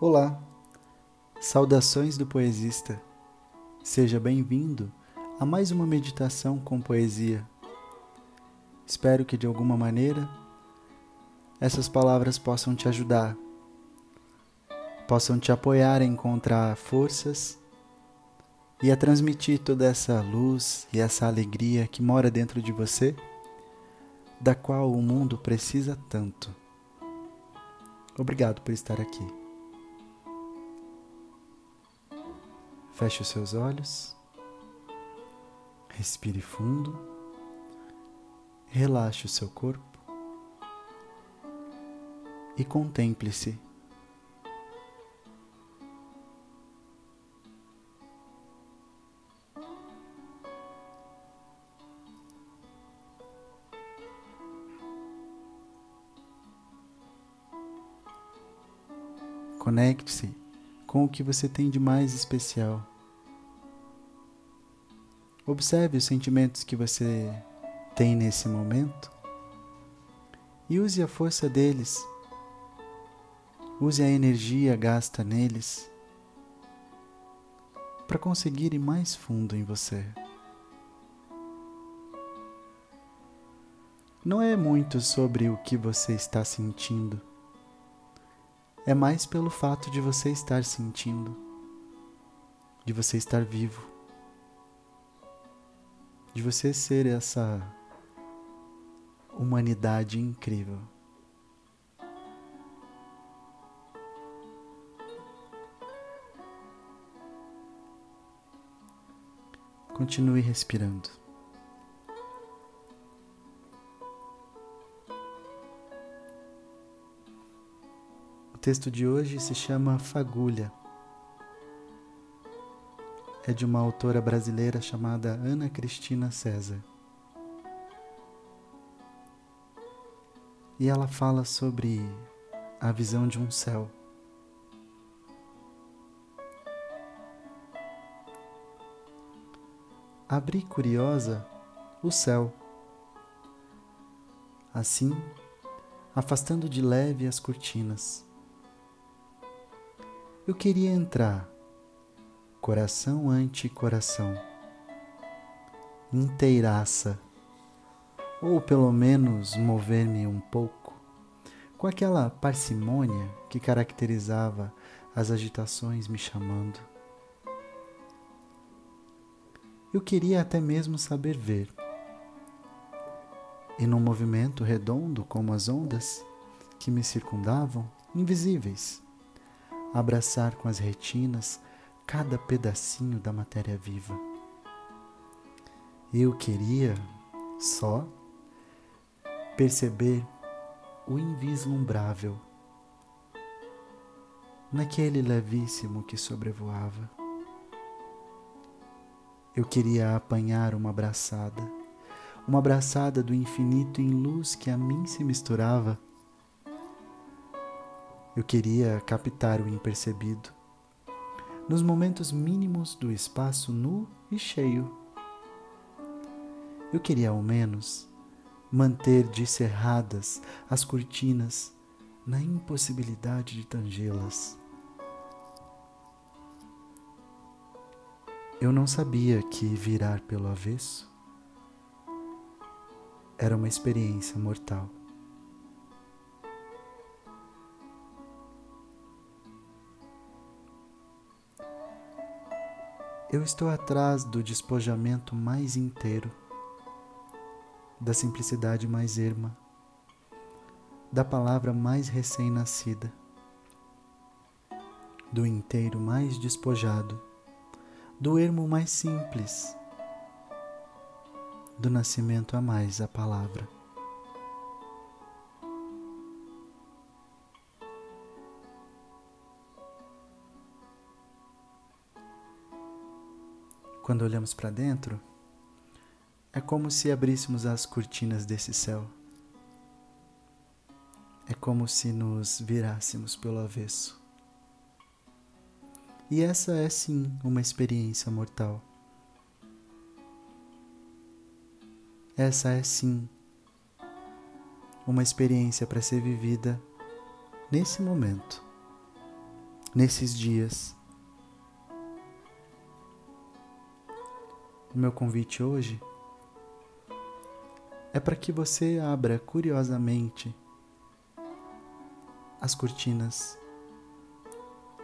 Olá, saudações do poesista. Seja bem-vindo a mais uma meditação com poesia. Espero que de alguma maneira essas palavras possam te ajudar, possam te apoiar a encontrar forças e a transmitir toda essa luz e essa alegria que mora dentro de você, da qual o mundo precisa tanto. Obrigado por estar aqui. Feche os seus olhos, respire fundo, relaxe o seu corpo e contemple-se. Conecte-se com o que você tem de mais especial. Observe os sentimentos que você tem nesse momento e use a força deles. Use a energia gasta neles para conseguir ir mais fundo em você. Não é muito sobre o que você está sentindo é mais pelo fato de você estar sentindo, de você estar vivo, de você ser essa humanidade incrível. Continue respirando. texto de hoje se chama Fagulha. É de uma autora brasileira chamada Ana Cristina César. E ela fala sobre a visão de um céu. Abri curiosa o céu. Assim, afastando de leve as cortinas eu queria entrar, coração ante coração, inteiraça, ou pelo menos mover-me um pouco, com aquela parcimônia que caracterizava as agitações me chamando. Eu queria até mesmo saber ver. E num movimento redondo como as ondas que me circundavam, invisíveis, abraçar com as retinas cada pedacinho da matéria viva. Eu queria só perceber o invislumbrável naquele levíssimo que sobrevoava. Eu queria apanhar uma abraçada, uma abraçada do infinito em luz que a mim se misturava eu queria captar o impercebido, nos momentos mínimos do espaço nu e cheio. Eu queria ao menos manter descerradas as cortinas na impossibilidade de tangê-las. Eu não sabia que virar pelo avesso era uma experiência mortal. Eu estou atrás do despojamento mais inteiro, da simplicidade mais erma, da palavra mais recém-nascida, do inteiro mais despojado, do ermo mais simples, do nascimento a mais a palavra. Quando olhamos para dentro, é como se abríssemos as cortinas desse céu. É como se nos virássemos pelo avesso. E essa é sim uma experiência mortal. Essa é sim uma experiência para ser vivida nesse momento, nesses dias. O meu convite hoje é para que você abra curiosamente as cortinas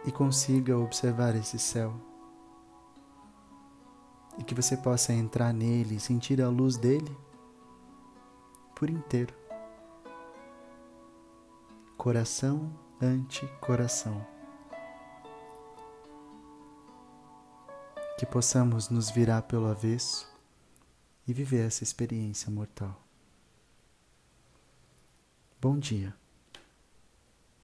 e consiga observar esse céu. E que você possa entrar nele e sentir a luz dele por inteiro. Coração ante coração. Que possamos nos virar pelo avesso e viver essa experiência mortal. Bom dia.